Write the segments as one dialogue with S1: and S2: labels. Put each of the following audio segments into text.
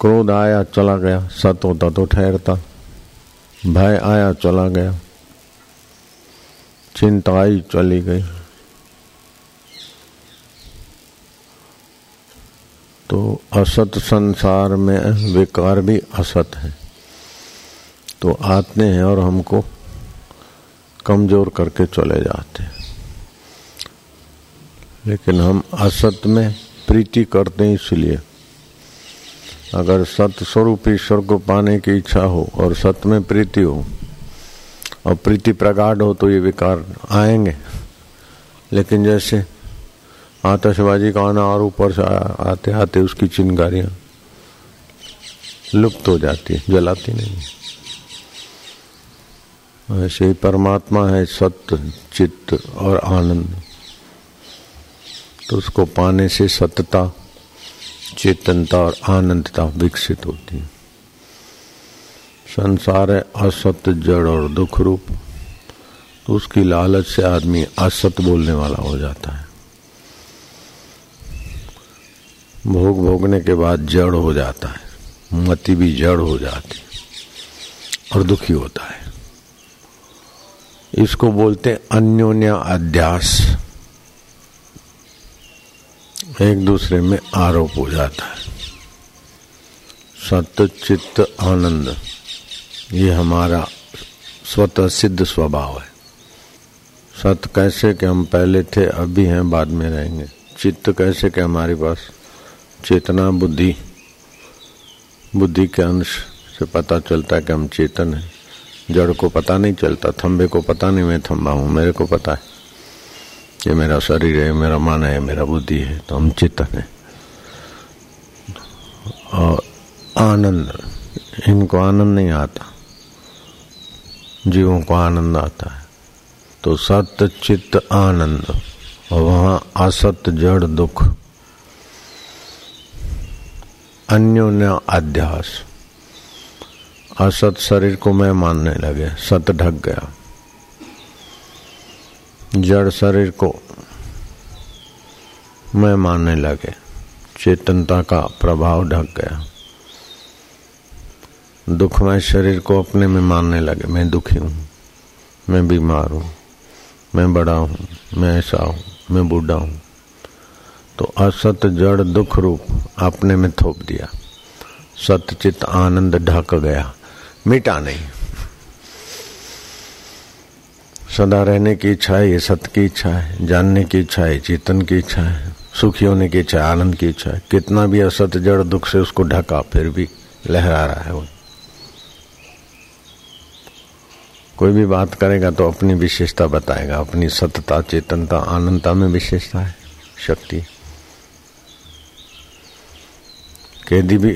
S1: क्रोध आया, चला गया। सत होता तो ठहरता। भय आया, चला गया। चिंता आई, चली गई। तो असत संसार में विकार भी असत है। तो आते हैं और हमको कमज़ोर करके चले जाते हैं। लेकिन हम असत में प्रीति करते हैं इसलिए। अगर सत स्वरूप ईश्वर को पाने की इच्छा हो और सत में प्रीति हो और प्रीति प्रगाढ़ हो तो ये विकार आएँगे। लेकिन जैसे आतशबाजी का आना और ऊपर से आते आते उसकी चिंगारियाँ लुप्त हो जाती है, जलाती नहीं ऐसे ही परमात्मा है सत्य चित्त और आनंद। तो उसको पाने से सत्यता चेतनता और आनंदता विकसित होती है। संसार है असत्य जड़ और दुख रूप। तो उसकी लालच से आदमी असत बोलने वाला हो जाता है। भोग भोगने के बाद जड़ हो जाता है। मति भी जड़ हो जाती है और दुखी होता है। इसको बोलते अन्योन्या अध्यास एक दूसरे में आरोप हो जाता है। सत्य, चित्त, आनंद, ये हमारा स्वतः सिद्ध स्वभाव है। सत्य कैसे कि हम पहले थे, अभी हैं, बाद में रहेंगे? चित्त कैसे कि हमारे पास चेतना, बुद्धि बुद्धि के अंश से पता चलता है कि हम चेतन हैं? जड़ को पता नहीं चलता थम्बे को पता नहीं मैं थम्बा हूँ, मेरे को पता है। ये मेरा शरीर है, मेरा मन है, मेरा बुद्धि है तो हम चेतन है। और आनंद, इनको आनंद नहीं आता। जीवों को आनंद आता है। तो सत्य, चित्त, आनंद, और वहाँ असत जड़, दुख। अन्योन्य अध्यास। असत शरीर को मैं मानने लगे, सत ढक गया। जड़ शरीर को मैं मानने लगे। चेतनता का प्रभाव ढक गया। दुखमय शरीर को अपने में मानने लगे। मैं दुखी हूँ, मैं बीमार हूँ, मैं बड़ा हूँ, मैं ऐसा हूँ, मैं बूढ़ा हूँ। तो असत जड़ दुख रूप अपने में थोप दिया। सत्यचित आनंद ढक गया। मिटा नहीं। सदा रहने की इच्छा है, ये सत्य की इच्छा है, जानने की इच्छा है, चेतन की इच्छा है, सुखी होने की इच्छा आनंद की इच्छा है। कितना भी असत जड़ दुख से उसको ढका, फिर भी लहरा रहा है वो। कोई भी बात करेगा तो अपनी विशेषता बताएगा, अपनी सत्यता चेतनता, आनंदता में विशेषता है, शक्ति। कैदी भी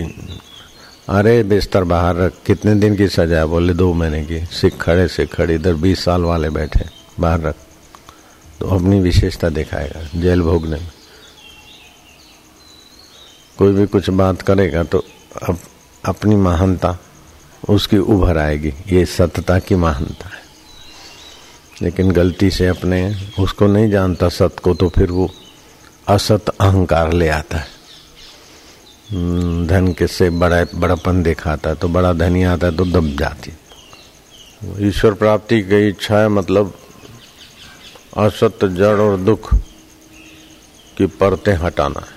S1: अरे बिस्तर बाहर रख कितने दिन की सजा है? बोले दो महीने की। सिख खड़े से खड़े इधर बीस साल वाले बैठे बाहर रख। तो अपनी विशेषता दिखाएगा जेल भोगने में। कोई भी कुछ बात करेगा तो अप, अपनी महानता उसकी उभर आएगी। ये सत्यता की महानता है। लेकिन गलती से अपने उसको नहीं जानता सत्य को तो फिर वो असत अहंकार ले आता है। धन के से बड़ा बड़ापन दिखाता है तो बड़ा धनी आता है तो दब जाती। ईश्वर प्राप्ति की इच्छा है मतलब असत्य, जड़ और दुख की परतें हटाना है।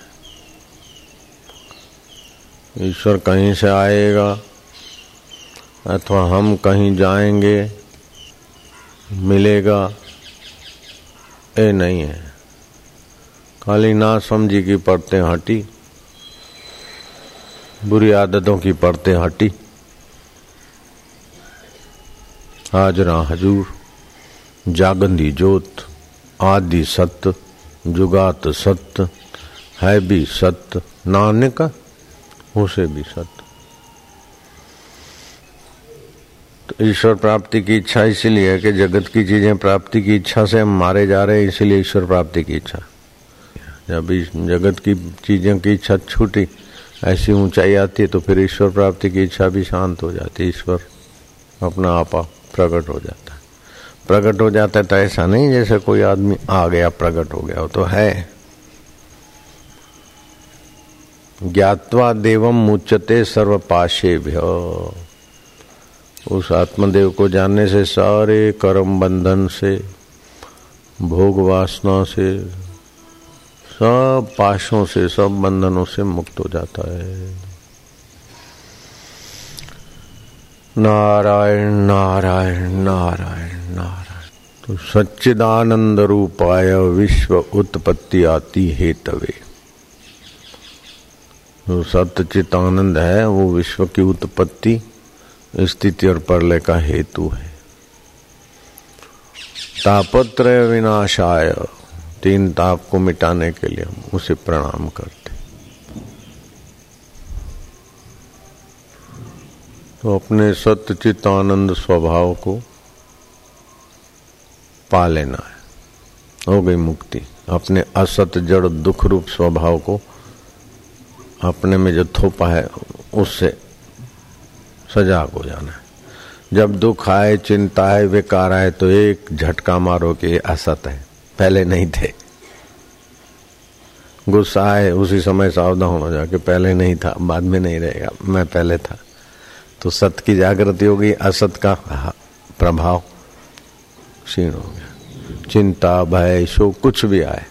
S1: ईश्वर कहीं से आएगा, अथवा हम कहीं जाएँगे, मिलेगा, ये नहीं है। खाली ना समझी की परतें हटी। बुरी आदतों की परतें हटी। हाजरा हजूर, जागंदी जोत, आदि सत्य जुगात सत्य है भी सत्य नानक, उसे भी सत्य तो ईश्वर प्राप्ति की इच्छा इसीलिए है कि जगत की चीज़ें प्राप्ति की इच्छा से हम मारे जा रहे हैं, इसीलिए ईश्वर प्राप्ति की इच्छा। जब जगत की चीज़ों की इच्छा छूटी ऐसी ऊंचाई आती है तो फिर ईश्वर प्राप्ति की इच्छा भी शांत हो जाती है। ईश्वर अपना आपा प्रकट हो जाता है। प्रकट हो जाता है तो ऐसा नहीं जैसे कोई आदमी आ गया, प्रकट हो गया, वो तो है। ज्ञातवा देवम मुचते सर्व पाशे भ्य उस आत्मदेव को जानने से सारे कर्म बंधन से, भोग वासना से सब पाशों से, सब बंधनों से मुक्त हो जाता है। नारायण नारायण नारायण नारायण। तो सच्चिदानंद रूपाय विश्व उत्पत्ति आती हेतवे जो सत्यचित आनंद है, वो विश्व की उत्पत्ति, स्थिति और परलय का हेतु है। तापत्र विनाशाय। तीन ताप को मिटाने के लिए हम उसे प्रणाम करते तो अपने सत्यचित आनंद स्वभाव को पा लेना है। हो गई मुक्ति। अपने असत जड़ दुख रूप स्वभाव को अपने में जो थोपा है, उससे सजाग हो जाना है। जब दुख आए, चिंता है विकार आए तो एक झटका मारो कि ये असत है। पहले नहीं थे। गुस्सा आए, उसी समय सावधान हो जाके पहले नहीं था, बाद में नहीं रहेगा, मैं पहले था। तो सत की जागृति होगी असत का प्रभाव क्षीण हो गया। चिंता, भय, शोक, कुछ भी आए,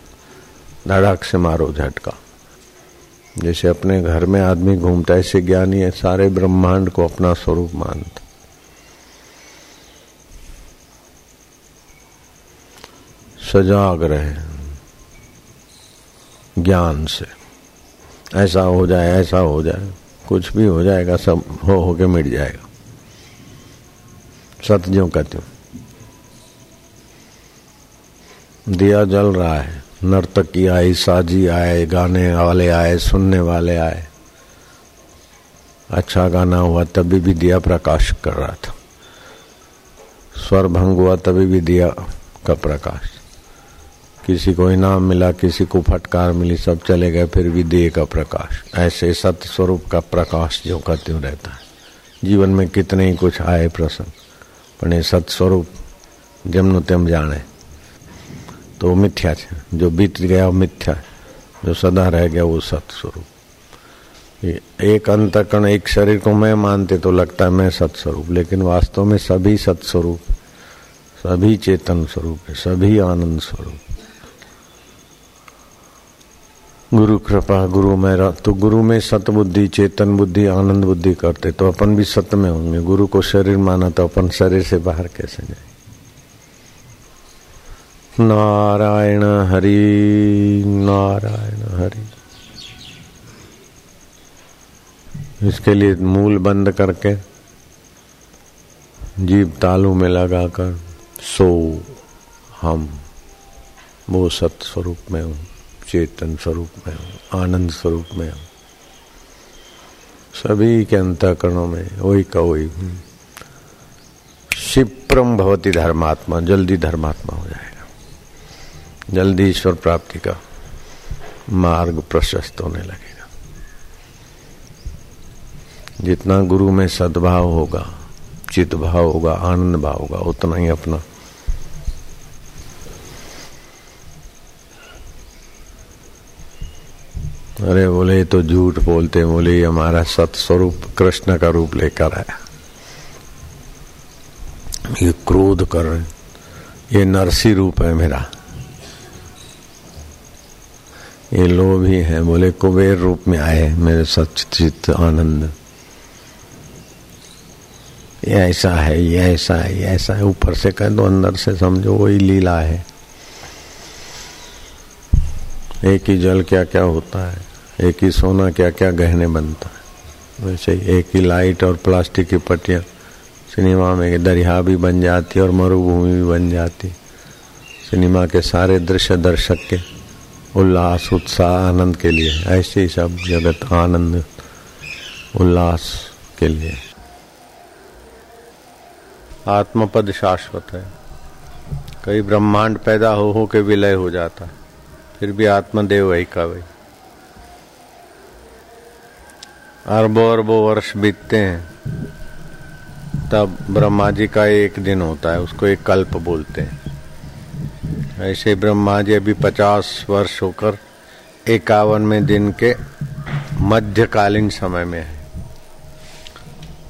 S1: धड़क से मारो झटका। जैसे अपने घर में आदमी घूमता है, ऐसे ज्ञानी है, सारे ब्रह्मांड को अपना स्वरूप मानता सजाग रहे ज्ञान से। ऐसा हो जाए, ऐसा हो जाए, कुछ भी हो जाएगा, सब हो हो के मिट जाएगा। सत्यों कहते दिया जल रहा है, नर्तकी आई, साजी आए, गाने वाले आए, सुनने वाले आए। अच्छा गाना हुआ तभी भी दिया प्रकाश कर रहा था। स्वर भंग हुआ तभी भी दिया का प्रकाश। किसी को इनाम मिला, किसी को फटकार मिली, सब चले गए, फिर भी देह का प्रकाश। ऐसे सत्य स्वरूप का प्रकाश जो का रहता है। जीवन में कितने ही कुछ आए प्रसंग जमनु तेम जाने तो मिथ्या है। जो बीत गया वो मिथ्या जो सदा रह गया वो सत स्वरूप। एक अंतकण एक शरीर को मैं मानते तो लगता है मैं सत स्वरूप, लेकिन वास्तव में सभी सत स्वरूप, सभी चेतन स्वरूप है, सभी आनंद स्वरूप। गुरु कृपा, गुरु मेरा तो गुरु में सत बुद्धि चेतन बुद्धि, आनंद बुद्धि करते तो अपन भी सत्य में होंगे। गुरु को शरीर माना तो अपन शरीर से बाहर कैसे जाए? नारायण हरि नारायण हरि। इसके लिए मूल बंद करके, जीव तालू में लगाकर सो हम, वो सत स्वरूप में हूँ। चेतन स्वरूप में हूँ, आनंद स्वरूप में हूँ। सभी के अंतकरणों में वही का वही क्षिप्रम भवती धर्मात्मा, जल्दी धर्मात्मा हो जाएगा। जल्दी ईश्वर प्राप्ति का मार्ग प्रशस्त होने लगेगा। जितना गुरु में सद्भाव होगा चित भाव होगा, आनंद भाव होगा, उतना ही अपना अरे बोले तो झूठ बोलते बोले हमारा सत्स्वरूप कृष्ण का रूप लेकर आया। ये क्रोध कर ये नरसी रूप है मेरा। ये लोभी है बोले, कुबेर रूप में आए मेरे सचित आनंद। ये ऐसा है, ये ऐसा है, ये ऐसा है। ऊपर से कह दो, अंदर से समझो, वही लीला है। एक ही जल क्या क्या होता है? एक ही सोना क्या क्या गहने बनता है। वैसे ही एक ही लाइट और प्लास्टिक की पट्टियाँ सिनेमा में दरिया भी बन जाती और मरुभूमि भी बन जाती सिनेमा के सारे दृश्य दर्शक के उल्लास, उत्साह, आनंद के लिए। ऐसे ही सब जगत आनंद, उल्लास के लिए। आत्मपद शाश्वत है। कई ब्रह्मांड पैदा हो हो के विलय हो जाता है। फिर भी आत्मदेव वही का वही अरबों अरबों वर्ष बीतते हैं, तब ब्रह्मा जी का एक दिन होता है, उसको एक कल्प बोलते हैं। ऐसे ब्रह्मा जी अभी पचास वर्ष होकर इक्यावनवें दिन के मध्यकालीन समय में है।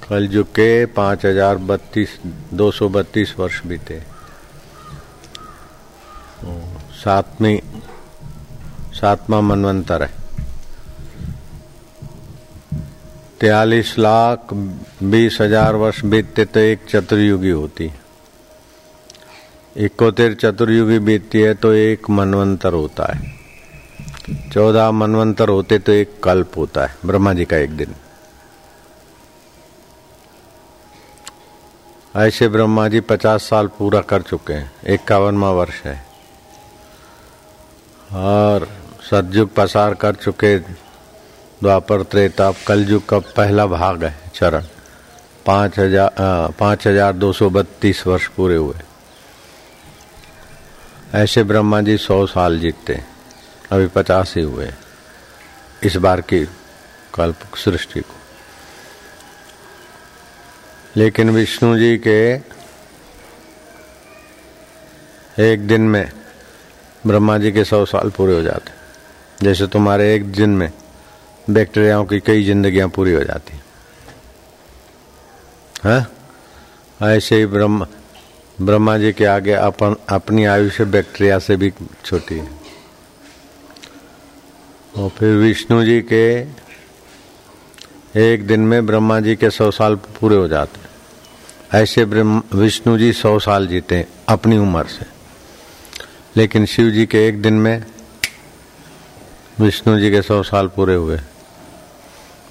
S1: कलयुग के पाँच हज़ार बत्तीस, दो सौ बत्तीस वर्ष बीते। सातवीं, सातवा मनवंतर है। तैतालीस लाख बीस हज़ार वर्ष बीतते तो एक चतुर्युगी होती। इकोतेर चतुर्युगी बीतती है तो एक मनवंतर होता है। चौदह मनवंतर होते तो एक कल्प होता है। ब्रह्मा जी का एक दिन। ऐसे ब्रह्मा जी पचास साल पूरा कर चुके हैं। इक्यावनवा वर्ष है। और सतयुग पसार कर चुके द्वापर त्रेता कलयुग का पहला भाग है, चरण। पाँच हज़ार पाँच हज़ार दो सौ बत्तीस वर्ष पूरे हुए। ऐसे ब्रह्मा जी सौ साल जीतते अभी पचास ही हुए, इस बार की कल्प सृष्टि को। लेकिन विष्णु जी के एक दिन में ब्रह्मा जी के सौ साल पूरे हो जाते। जैसे तुम्हारे एक दिन में बैक्टीरियाओं की कई जिंदगियाँ पूरी हो जाती है। हाँ? ऐसे ही ब्रह्मा ब्रह्मा जी के आगे अपन, अपनी आयुष्य बैक्टीरिया से भी छोटी है। और फिर विष्णु जी के एक दिन में ब्रह्मा जी के सौ साल पूरे हो जाते ऐसे विष्णु जी सौ साल जीते अपनी उम्र से। लेकिन शिव जी के एक दिन में विष्णु जी के सौ साल पूरे हुए।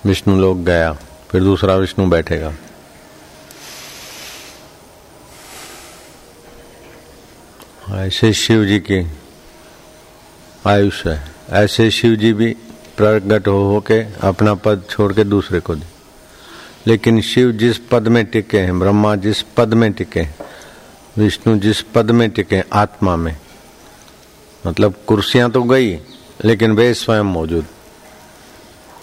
S1: विष्णु लोग गया, फिर दूसरा विष्णु बैठेगा। ऐसे शिव जी की आयुष्य है। ऐसे शिव जी भी प्रगट हो होके अपना पद छोड़ के दूसरे को दे। लेकिन शिव जिस पद में टिके हैं, ब्रह्मा जिस पद में टिके विष्णु जिस पद में टिके आत्मा में मतलब कुर्सियाँ तो गई, लेकिन वे स्वयं मौजूद।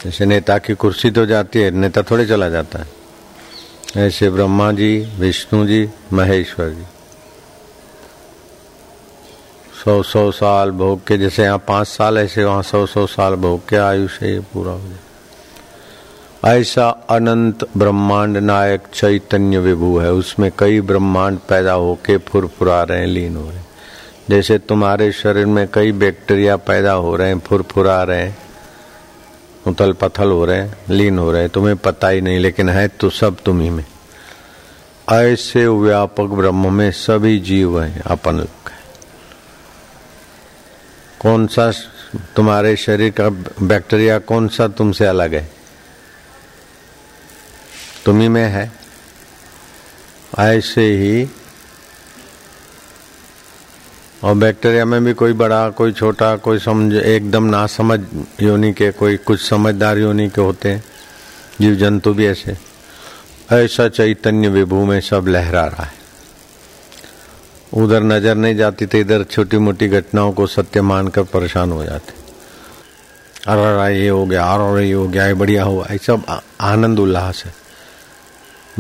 S1: जैसे नेता की कुर्सी तो जाती है, नेता थोड़े चला जाता है। ऐसे ब्रह्मा जी, विष्णु जी, महेश्वर जी। सौ सौ साल भोग के, जैसे यहाँ पाँच साल ऐसे, वहाँ सौ सौ साल भोग के आयुष्य ये पूरा हो जाए ऐसा अनंत ब्रह्मांड नायक चैतन्य विभू है। उसमें कई ब्रह्मांड पैदा होके फुरफुरा रहे हैं, लीन हो रहे हैं। जैसे तुम्हारे शरीर में कई बैक्टीरिया पैदा हो रहे हैं, फुरफुरा रहे हैं। उथल पथल हो रहे हैं, लीन हो रहे हैं, तुम्हें पता ही नहीं, लेकिन है तो सब तुम्ही में। ऐसे व्यापक ब्रह्म में सभी जीव हैं, अपन लोग। कौन सा तुम्हारे शरीर का बैक्टीरिया, कौन सा तुमसे अलग है? तुम्ही में है। ऐसे ही और बैक्टीरिया में भी कोई बड़ा, कोई छोटा, कोई समझ, एकदम ना समझ योनि के, कोई कुछ समझदार योनि के होते हैं। जीव जंतु भी ऐसे। ऐसा चैतन्य विभू में सब लहरा रहा है। उधर नज़र नहीं जाती तो इधर छोटी मोटी घटनाओं को सत्य मानकर परेशान हो जाते। अरे ये हो गया अरे ये हो गया, ये बढ़िया हुआ। ये सब आनंद उल्लास है।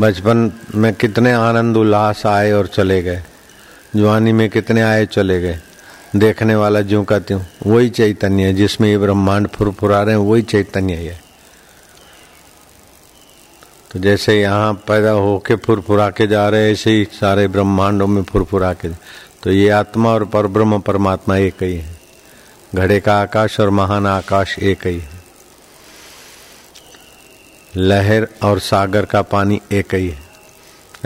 S1: बचपन में कितने आनंद उल्लास आए और चले गए। जवानी में कितने आए चले गए। देखने वाला ज्यों का त्यों। वही चैतन्य है, जिसमें ये ब्रह्मांड फुरफुरा रहे हैं, वही चैतन्य है तो जैसे यहाँ पैदा होके फुरफुरा के जा रहे ऐसे ही सारे ब्रह्मांडों में फुरफुरा के तो ये आत्मा और परब्रह्म परमात्मा एक ही है। घड़े का आकाश और महान आकाश एक ही है। लहर और सागर का पानी एक ही है।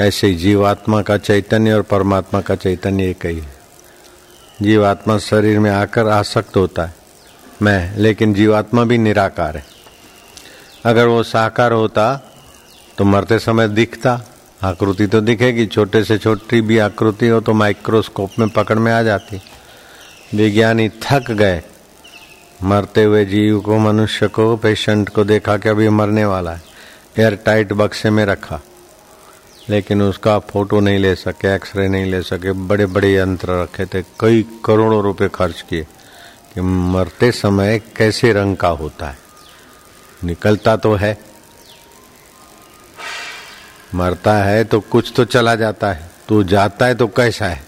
S1: ऐसे ही जीवात्मा का चैतन्य और परमात्मा का चैतन्य एक ही है। जीवात्मा शरीर में आकर आसक्त होता है, मैं, लेकिन जीवात्मा भी निराकार है। अगर वो साकार होता तो मरते समय दिखता, आकृति तो दिखेगी, छोटे से छोटी भी आकृति हो तो माइक्रोस्कोप में पकड़ में आ जाती। विज्ञानी थक गए, मरते हुए जीव को, मनुष्य को, पेशेंट को देखा कि अभी मरने वाला है, एयर टाइट बक्से में रखा। लेकिन उसका फ़ोटो नहीं ले सके, एक्सरे नहीं ले सके बड़े बड़े यंत्र रखे थे, कई करोड़ों रुपए खर्च किए कि मरते समय कैसे रंग का होता है। निकलता तो है, मरता है तो कुछ तो चला जाता है तो जाता है तो कैसा है?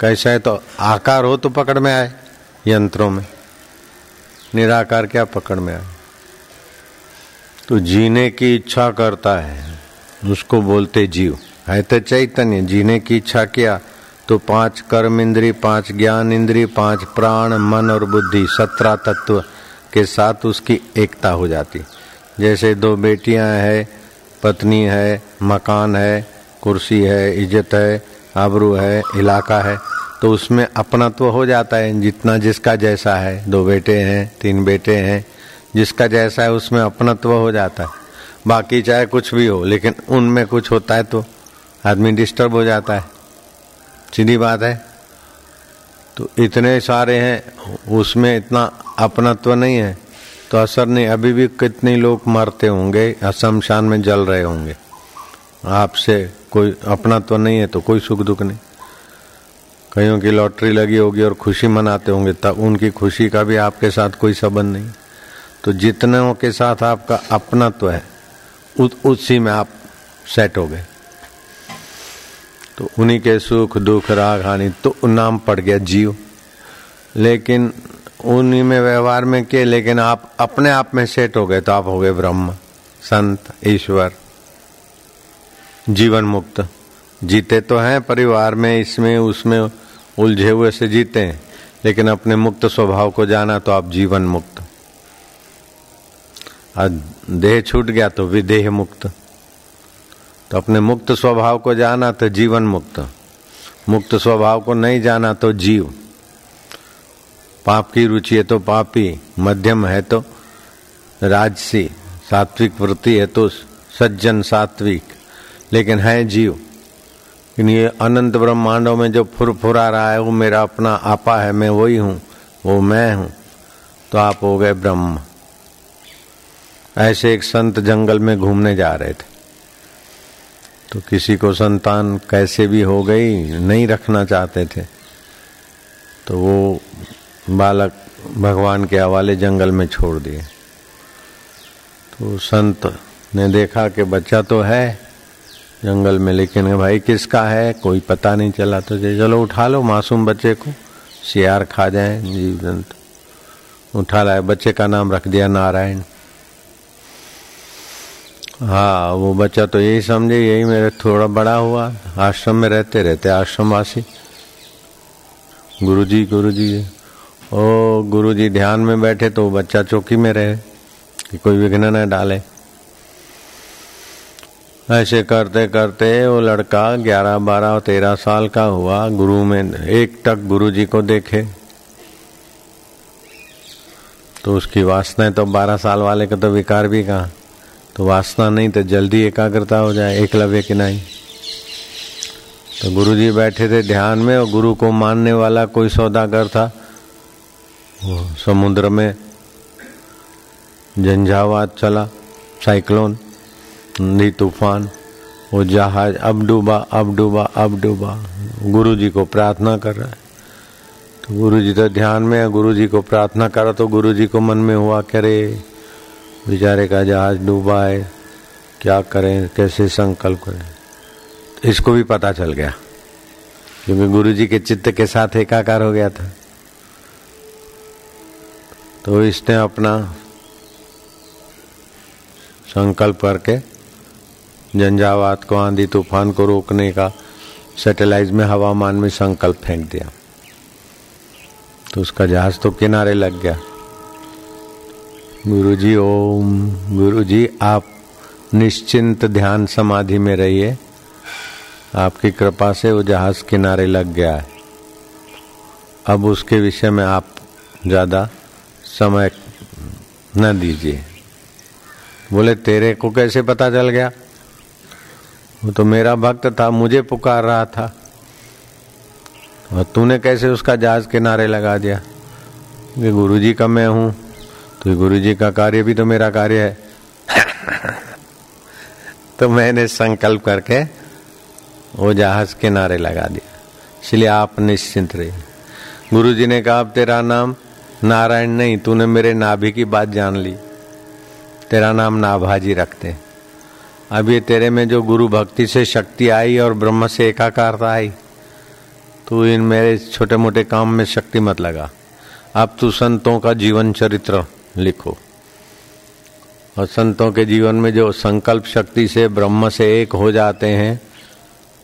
S1: कैसा है तो आकार हो तो पकड़ में आए यंत्रों में। निराकार क्या पकड़ में आए? तो जीने की इच्छा करता है। उसको बोलते, जीव, है तो चैतन्य जीने की इच्छा किया तो पाँच कर्म इंद्री पाँच ज्ञान इंद्री पाँच प्राण, मन और बुद्धि, सत्रह तत्व के साथ उसकी एकता हो जाती। जैसे दो बेटियाँ है, पत्नी है, मकान है, कुर्सी है, इज़्ज़त है, आबरू है, इलाका है तो उसमें अपनत्व हो जाता है। जितना जिसका जैसा है, दो बेटे हैं, तीन बेटे हैं, जिसका जैसा है, उसमें अपनत्व हो जाता है। बाकी चाहे कुछ भी हो, लेकिन उनमें कुछ होता है तो आदमी डिस्टर्ब हो जाता है। सीधी बात है। तो इतने सारे हैं, उसमें इतना अपनत्व नहीं है। तो असर नहीं, अभी भी कितने लोग मरते होंगे शमशान में जल रहे होंगे। आपसे कोई अपनत्व नहीं है तो कोई सुख दुख नहीं। कईयों की लॉटरी लगी होगी और खुशी मनाते होंगे, तब उनकी खुशी का भी आपके साथ कोई संबंध नहीं। तो जितनों के साथ आपका अपनत्व है उसी में आप सेट हो गए। तो उन्हीं के सुख, दुख, राग, हानि तो नाम पड़ गया जीव। लेकिन उन्हीं में व्यवहार में के, लेकिन आप अपने आप में सेट हो गए तो आप हो गए ब्रह्म, संत, ईश्वर, जीवन मुक्त। जीते तो हैं परिवार में, इसमें, उसमें, उलझे हुए से जीते हैं। लेकिन अपने मुक्त स्वभाव को जाना तो आप जीवन मुक्त। देह छूट गया तो विदेह मुक्त। तो अपने मुक्त स्वभाव को जाना तो जीवन मुक्त। मुक्त स्वभाव को नहीं जाना तो जीव। पाप की रुचि है तो पापी, मध्यम है तो राजसी, सात्विक वृत्ति है तो सज्जन, सात्विक। लेकिन है जीव। लेकिन ये अनंत ब्रह्मांडों में जो फुरफुरा रहा है, वो मेरा अपना आपा है, मैं वही हूँ, वो मैं हूँ। तो आप हो गए ब्रह्म। ऐसे एक संत जंगल में घूमने जा रहे थे। तो किसी को संतान कैसे भी हो गई, नहीं रखना चाहते थे। तो वो बालक भगवान के हवाले जंगल में छोड़ दिए। तो संत ने देखा कि बच्चा तो है जंगल में, लेकिन भाई किसका है, कोई पता नहीं चला। तो चलो उठा लो मासूम बच्चे को, सियार खा जाए, जीव जंतु। उठा लाए, बच्चे का नाम रख दिया नारायण। हाँ वो बच्चा तो यही समझे, यही मेरे थोड़ा बड़ा हुआ, आश्रम में रहते रहते, आश्रमवासी। गुरुजी गुरुजी। ओ, गुरुजी ध्यान में बैठे तो बच्चा चौकी में रहे, कि कोई विघ्न न डाले। ऐसे करते करते वो लड़का ग्यारह, बारह, तेरह साल का हुआ, गुरु में एक तक गुरु जी को देखे। तो उसकी वासनाएँ तो बारह साल वाले का तो विकार भी कहा। तो वासना नहीं तो जल्दी एकाग्रता हो जाए, एकलव्य की नहीं। तो गुरु जी बैठे थे ध्यान में, और गुरु को मानने वाला कोई सौदागर था। वो समुद्र में झंझावात चला, साइक्लोन नी तूफ़ान, वो जहाज़ अब डूबा अब डूबा अब डूबा। गुरु जी को प्रार्थना कर रहा है। तो गुरु जी तो ध्यान में गुरु जी को प्रार्थना करा तो गुरु जी को मन में हुआ करे बेचारे का जहाज़ डूबा है, क्या करें, कैसे संकल्प करें। तो इसको भी पता चल गया। क्योंकि गुरु जी के चित्त के साथ एकाकार हो गया था। तो इसने अपना संकल्प करके झंझावात को, आंधी तूफ़ान को रोकने का सैटेलाइट में, हवामान में संकल्प फेंक दिया। तो उसका जहाज़ तो किनारे लग गया। गुरुजी, ओम। गुरुजी, आप निश्चिंत ध्यान समाधि में रहिए। आपकी कृपा से वो जहाज़ किनारे लग गया है। अब उसके विषय में आप ज़्यादा समय न दीजिए। बोले, तेरे को कैसे पता चल गया? वो तो मेरा भक्त था, मुझे पुकार रहा था। और तूने कैसे उसका जहाज़ किनारे लगा दिया? गुरु जी का मैं हूँ। तो गुरु जी का कार्य भी तो मेरा कार्य है। तो मैंने संकल्प करके वो जहाज़ किनारे लगा दिया। इसलिए आप निश्चिंत रहिए। गुरु जी ने कहा, अब तेरा नाम नारायण नहीं, तूने मेरे नाभि की बात जान ली। तेरा नाम नाभाजी रखते अब ये तेरे में जो गुरु भक्ति से शक्ति आई और ब्रह्म से एकाकारता आई तो इन मेरे छोटे मोटे काम में शक्ति मत लगा। अब तू संतों का जीवन चरित्र लिखो। और संतों के जीवन में जो संकल्प शक्ति से, ब्रह्म से एक हो जाते हैं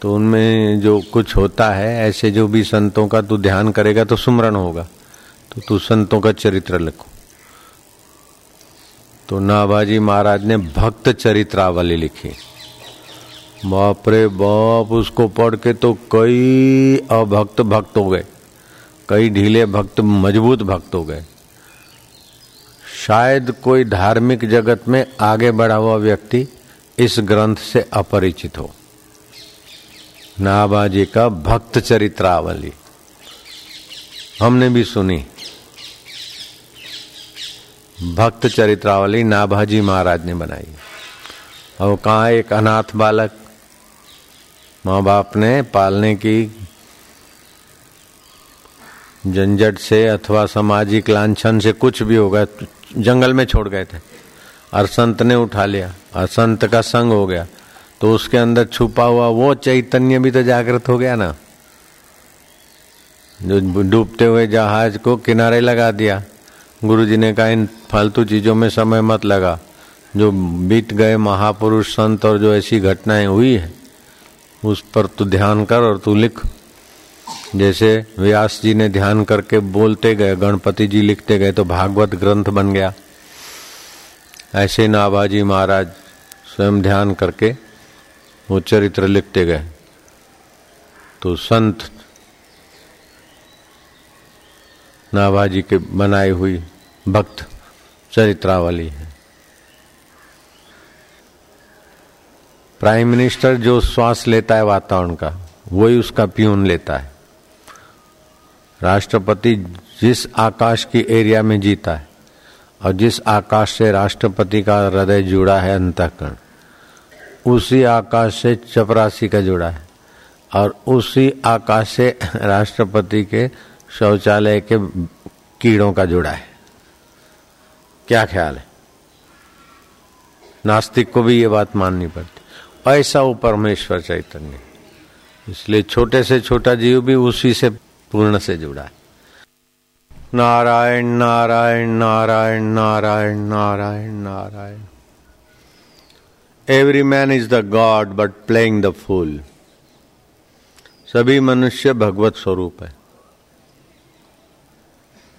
S1: तो उनमें जो कुछ होता है, ऐसे जो भी संतों का तू ध्यान करेगा तो सुमरण होगा। तो तू संतों का चरित्र लिखो। तो नाभाजी महाराज ने भक्त चरित्रावली लिखी। बाप रे बाप, उसको पढ़ के तो कई अभक्त भक्त हो गए, कई ढीले भक्त, मज़बूत भक्त हो गए। शायद कोई धार्मिक जगत में आगे बढ़ा हुआ व्यक्ति इस ग्रंथ से अपरिचित हो। नाबाजी का भक्त चरित्रावली। हमने भी सुनी। भक्त चरित्रावली नाभाजी महाराज ने बनाई। और कहा एक अनाथ बालक माँ बाप ने पालने की झंझट से अथवा सामाजिक लांछन से कुछ भी होगा जंगल में छोड़ गए थे। और संत ने उठा लिया, और संत का संग हो गया। तो उसके अंदर छुपा हुआ वो चैतन्य भी तो जागृत हो गया ना। जो डूबते हुए जहाज़ को किनारे लगा दिया। गुरुजी ने कहा, इन फालतू चीज़ों में समय मत लगा। जो बीत गए महापुरुष, संत और जो ऐसी घटनाएँ हुई है, उस पर तू ध्यान कर और तू लिख। जैसे व्यास जी ने ध्यान करके बोलते गए, गणपति जी लिखते गए तो भागवत ग्रंथ बन गया। ऐसे नाभाजी महाराज स्वयं ध्यान करके वो चरित्र लिखते गए। तो संत नाभाजी के बनाई हुई भक्त चरित्रावली है। प्राइम मिनिस्टर जो श्वास लेता है वातावरण का, वही उसका प्यून लेता है। राष्ट्रपति जिस आकाश की एरिया में जीता है और जिस आकाश से राष्ट्रपति का हृदय जुड़ा है अंतकरण, उसी आकाश से चपरासी का जुड़ा है और उसी आकाश से राष्ट्रपति के शौचालय के कीड़ों का जुड़ा है। क्या ख्याल है? नास्तिक को भी ये बात माननी पड़ती। ऐसा वो परमेश्वर चैतन्य। इसलिए छोटे से छोटा जीव भी उसी से पूर्ण से जुड़ा है। Narayan Narayan Narayan Narayan Narayan Narayan. Every man is the god but playing the fool सभी मनुष्य भगवत स्वरूप है।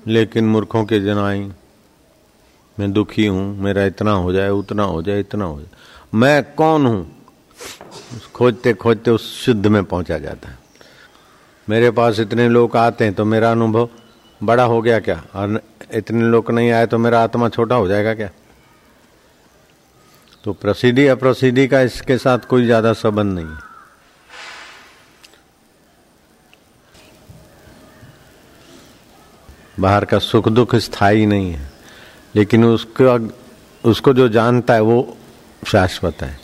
S1: लेकिन मूर्खों के जनाई, मैं दुखी हूँ, मेरा इतना हो जाए, उतना हो जाए, इतना हो जाए। मैं कौन हूँ? खोजते खोजते उस शुद्ध में पहुँचा जाता है। मेरे पास इतने लोग आते हैं तो मेरा अनुभव बड़ा हो गया क्या? और इतने लोग नहीं आए तो मेरा आत्मा छोटा हो जाएगा क्या? तो प्रसिद्धि अप्रसिद्धि का इसके साथ कोई ज़्यादा संबंध नहीं है। बाहर का सुख दुख स्थायी नहीं है, लेकिन उसको उसको जो जानता है वो शाश्वत है।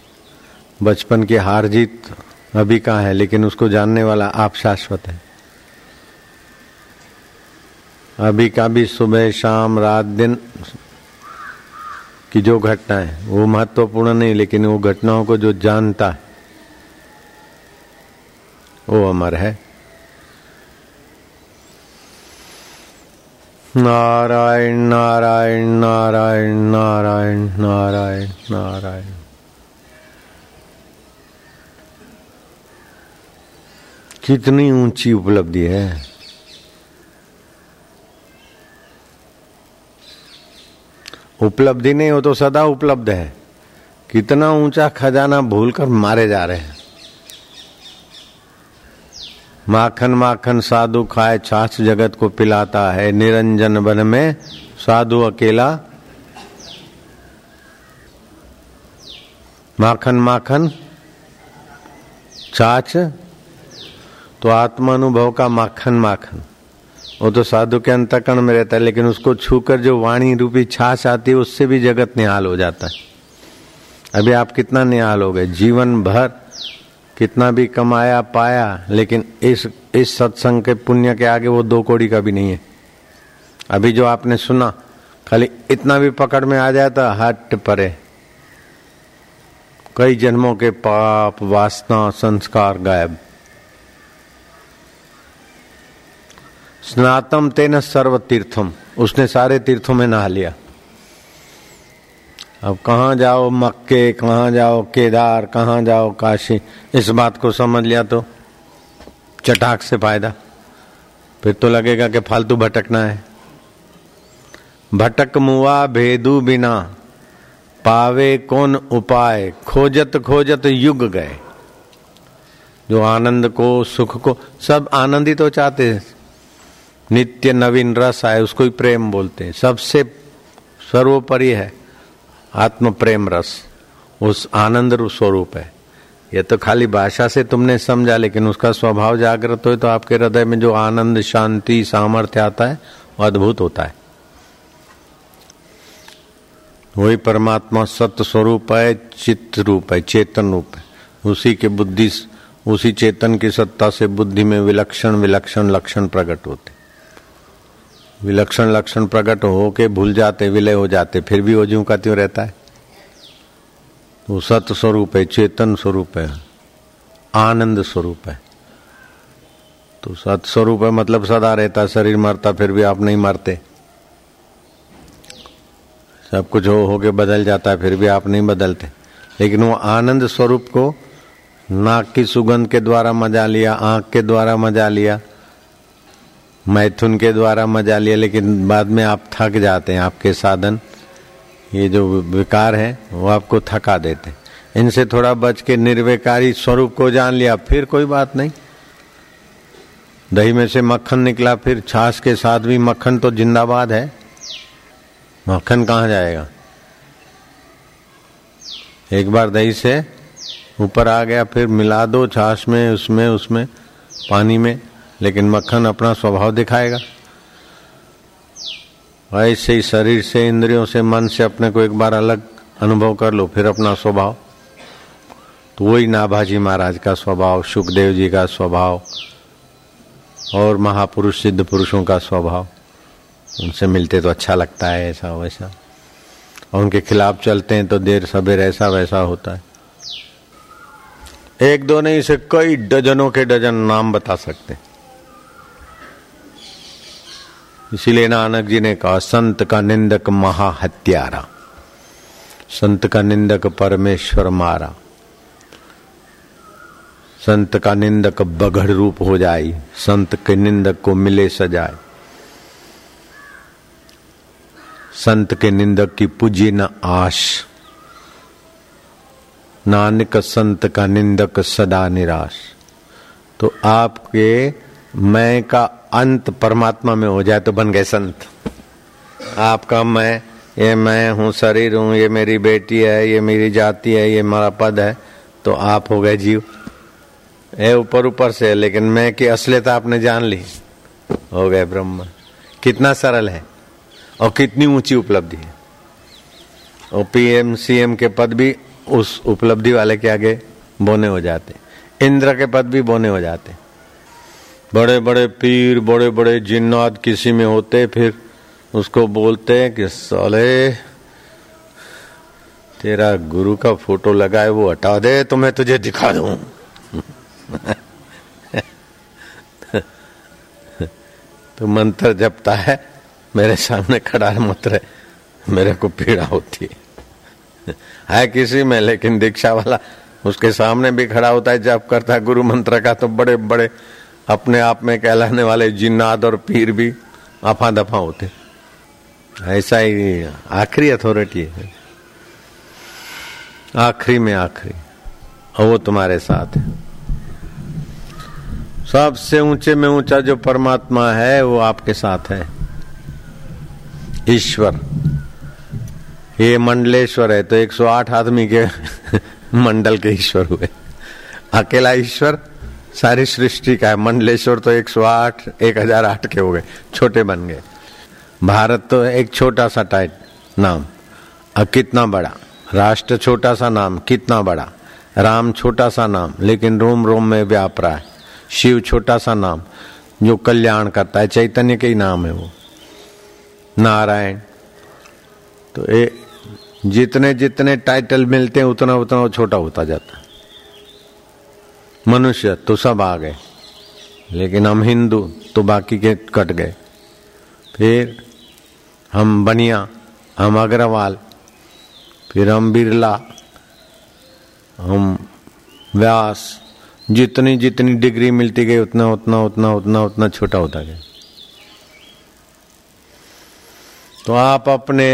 S1: बचपन की हार जीत अभी कहा है, लेकिन उसको जानने वाला आप शाश्वत है। अभी का भी सुबह शाम रात दिन की जो घटना है, वो महत्वपूर्ण नहीं, लेकिन वो घटनाओं को जो जानता है, वो अमर है। नारायण नारायण नारायण नारायण नारायण नारायण। कितनी ऊँची उपलब्धि है। उपलब्धि नहीं हो तो सदा उपलब्ध है। कितना ऊँचा खजाना भूलकर मारे जा रहे हैं। माखन माखन साधु खाए छाछ जगत को पिलाता है। निरंजन वन में साधु अकेला। माखन माखन, छाछ तो आत्मानुभव का माखन माखन। वो तो साधु के अंतकरण में रहता है, लेकिन उसको छूकर जो वाणी रूपी छाछ आती है, उससे भी जगत निहाल हो जाता है। अभी आप कितना निहाल हो गए? जीवन भर कितना भी कमाया, पाया, लेकिन इस इस सत्संग के पुण्य के आगे वो दो कोड़ी का भी नहीं है। अभी जो आपने सुना, खाली इतना भी पकड़ में आ जाता हट परे। कई जन्मों के पाप, वासना, संस्कार गायब। स्नातम तेन सर्व तीर्थम उसने सारे तीर्थों में नहा लिया। अब कहाँ जाओ मक्के, कहाँ जाओ केदार, कहाँ जाओ काशी? इस बात को समझ लिया तो चटाक से फ़ायदा। फिर तो लगेगा कि फालतू भटकना है। भटक मुआ भेदू बिना, पावे कौन उपाय? खोजत खोजत युग गए। जो आनंद को, सुख को, सब आनंद तो चाहते हैं। नित्य नवीन रस आए, उसको ही प्रेम बोलते हैं। सबसे सर्वोपरि है आत्म प्रेम रस। उस आनंद स्वरूप है। यह तो खाली भाषा से तुमने समझा, लेकिन उसका स्वभाव जागृत हो तो आपके हृदय में जो आनंद, शांति, सामर्थ्य आता है, वो अद्भुत होता है। वही परमात्मा सत्य स्वरूप है, चित्त रूप है, चेतन रूप है। उसी के बुद्धि उसी चेतन की सत्ता से बुद्धि में विलक्षण विलक्षण, लक्षण प्रकट होते विलक्षण लक्षण प्रकट हो के भूल जाते, विलय हो जाते, फिर भी वो ज्यों का त्यों रहता है। वो सत्य स्वरूप है, चेतन स्वरूप है, आनंद स्वरूप है। तो सत स्वरूप है मतलब सदा रहता शरीर मरता, फिर भी आप नहीं मरते। सब कुछ हो हो के बदल जाता है, फिर भी आप नहीं बदलते। लेकिन वो आनंद स्वरूप को नाक की सुगंध के द्वारा मज़ा लिया, आँख के द्वारा मज़ा लिया मैथुन के द्वारा मज़ा लिया, लेकिन बाद में आप थक जाते हैं, आपके साधन। ये जो विकार है, वो आपको थका देते हैं। इनसे थोड़ा बच के निर्विकारी स्वरूप को जान लिया, फिर कोई बात नहीं। दही में से मक्खन निकला, फिर छाछ के साथ भी मक्खन तो जिंदाबाद है। मक्खन कहाँ जाएगा? एक बार दही से ऊपर आ गया, फिर मिला दो छाछ में, उसमें उसमें, पानी में। लेकिन मक्खन अपना स्वभाव दिखाएगा। ऐसे ही शरीर से, इंद्रियों से, मन से अपने को एक बार अलग अनुभव कर लो, फिर अपना स्वभाव। तो वही नाभाजी महाराज का स्वभाव सुखदेव जी का स्वभाव, और महापुरुष, सिद्ध पुरुषों का स्वभाव। उनसे मिलते तो अच्छा लगता है ऐसा वैसा। और उनके खिलाफ चलते हैं तो देर सबेर ऐसा वैसा होता है। एक दो नहीं से कई डजनों के डजन नाम बता सकते इसीलिए नानक जी ने कहा, संत का निंदक महा हत्यारा संत का निंदक परमेश्वर मारा, संत का निंदक बगड़ रूप हो जाए, संत के निंदक को मिले सजाए। संत के निंदक की पूजी न आश, नानक संत का निंदक सदा निराश। तो आपके मैं का अंत परमात्मा में हो जाए तो बन गए संत। आपका मैं, ये मैं हूँ, शरीर हूँ, ये मेरी बेटी है, ये मेरी जाति है, ये मेरा पद है तो आप हो गए जीव। ये ऊपर ऊपर से लेकिन मैं की असलियता आपने जान ली। हो गए ब्रह्म। कितना सरल है, और कितनी ऊँची उपलब्धि है। और पीएम सीएम के पद भी उस उपलब्धि वाले के आगे बोने हो जाते। इंद्र के पद भी बोने हो जाते। बड़े बड़े पीर बड़े बड़े जिन्नात किसी में होते फिर उसको बोलते हैं कि, साले, तेरा गुरु का फ़ोटो लगाए वो हटा दे तो मैं तुझे दिखा दू। तो मंत्र जपता है, मेरे सामने खड़ा मत रहे मेरे को पीड़ा होती है। है किसी में, लेकिन दीक्षा वाला उसके सामने भी खड़ा होता है, जब करता है गुरु मंत्र का तो बड़े बड़े अपने आप में कहलाने वाले जिन्नाद और पीर भी अफा दफ़ा होते। ऐसा ही आखिरी अथॉरिटी है। आखिरी में आखिरी। और वो तुम्हारे साथ है। सबसे ऊँचे में ऊँचा जो परमात्मा है, वो आपके साथ है। ईश्वर। ये मंडलेश्वर है तो 108 आदमी के मंडल के ईश्वर हुए। अकेला ईश्वर सारी सृष्टि का है। मंडलेश्वर तो 108 1008 के हो गए, छोटे बन गए। भारत तो एक छोटा सा टाइट नाम। अब कितना बड़ा? राष्ट्र छोटा सा नाम, कितना बड़ा? राम छोटा सा नाम, लेकिन रोम रोम में व्याप रहा है। शिव छोटा सा नाम, जो कल्याण करता है, चैतन्य के ही नाम है वो। नारायण। तो ये जितने जितने टाइटल मिलते हैं, उतना उतना वो छोटा होता जाता मनुष्य तो सब आ गए, लेकिन हम हिंदू तो बाकी के कट गए। फिर हम बनिया, हम अग्रवाल, फिर हम बिरला, हम व्यास, जितनी जितनी डिग्री मिलती गई, उतना उतना उतना उतना उतना छोटा होता गया। तो आप अपने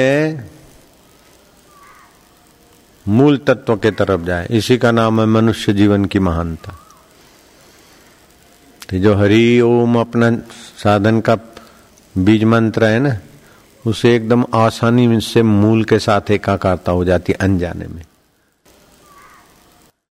S1: मूल तत्व के तरफ़ जाए। इसी का नाम है मनुष्य जीवन की महानता। तो जो हरि ओम अपना साधन का बीज मंत्र है ना, उसे एकदम आसानी से मूल के साथ एकाकारता हो जाती है, अनजाने में।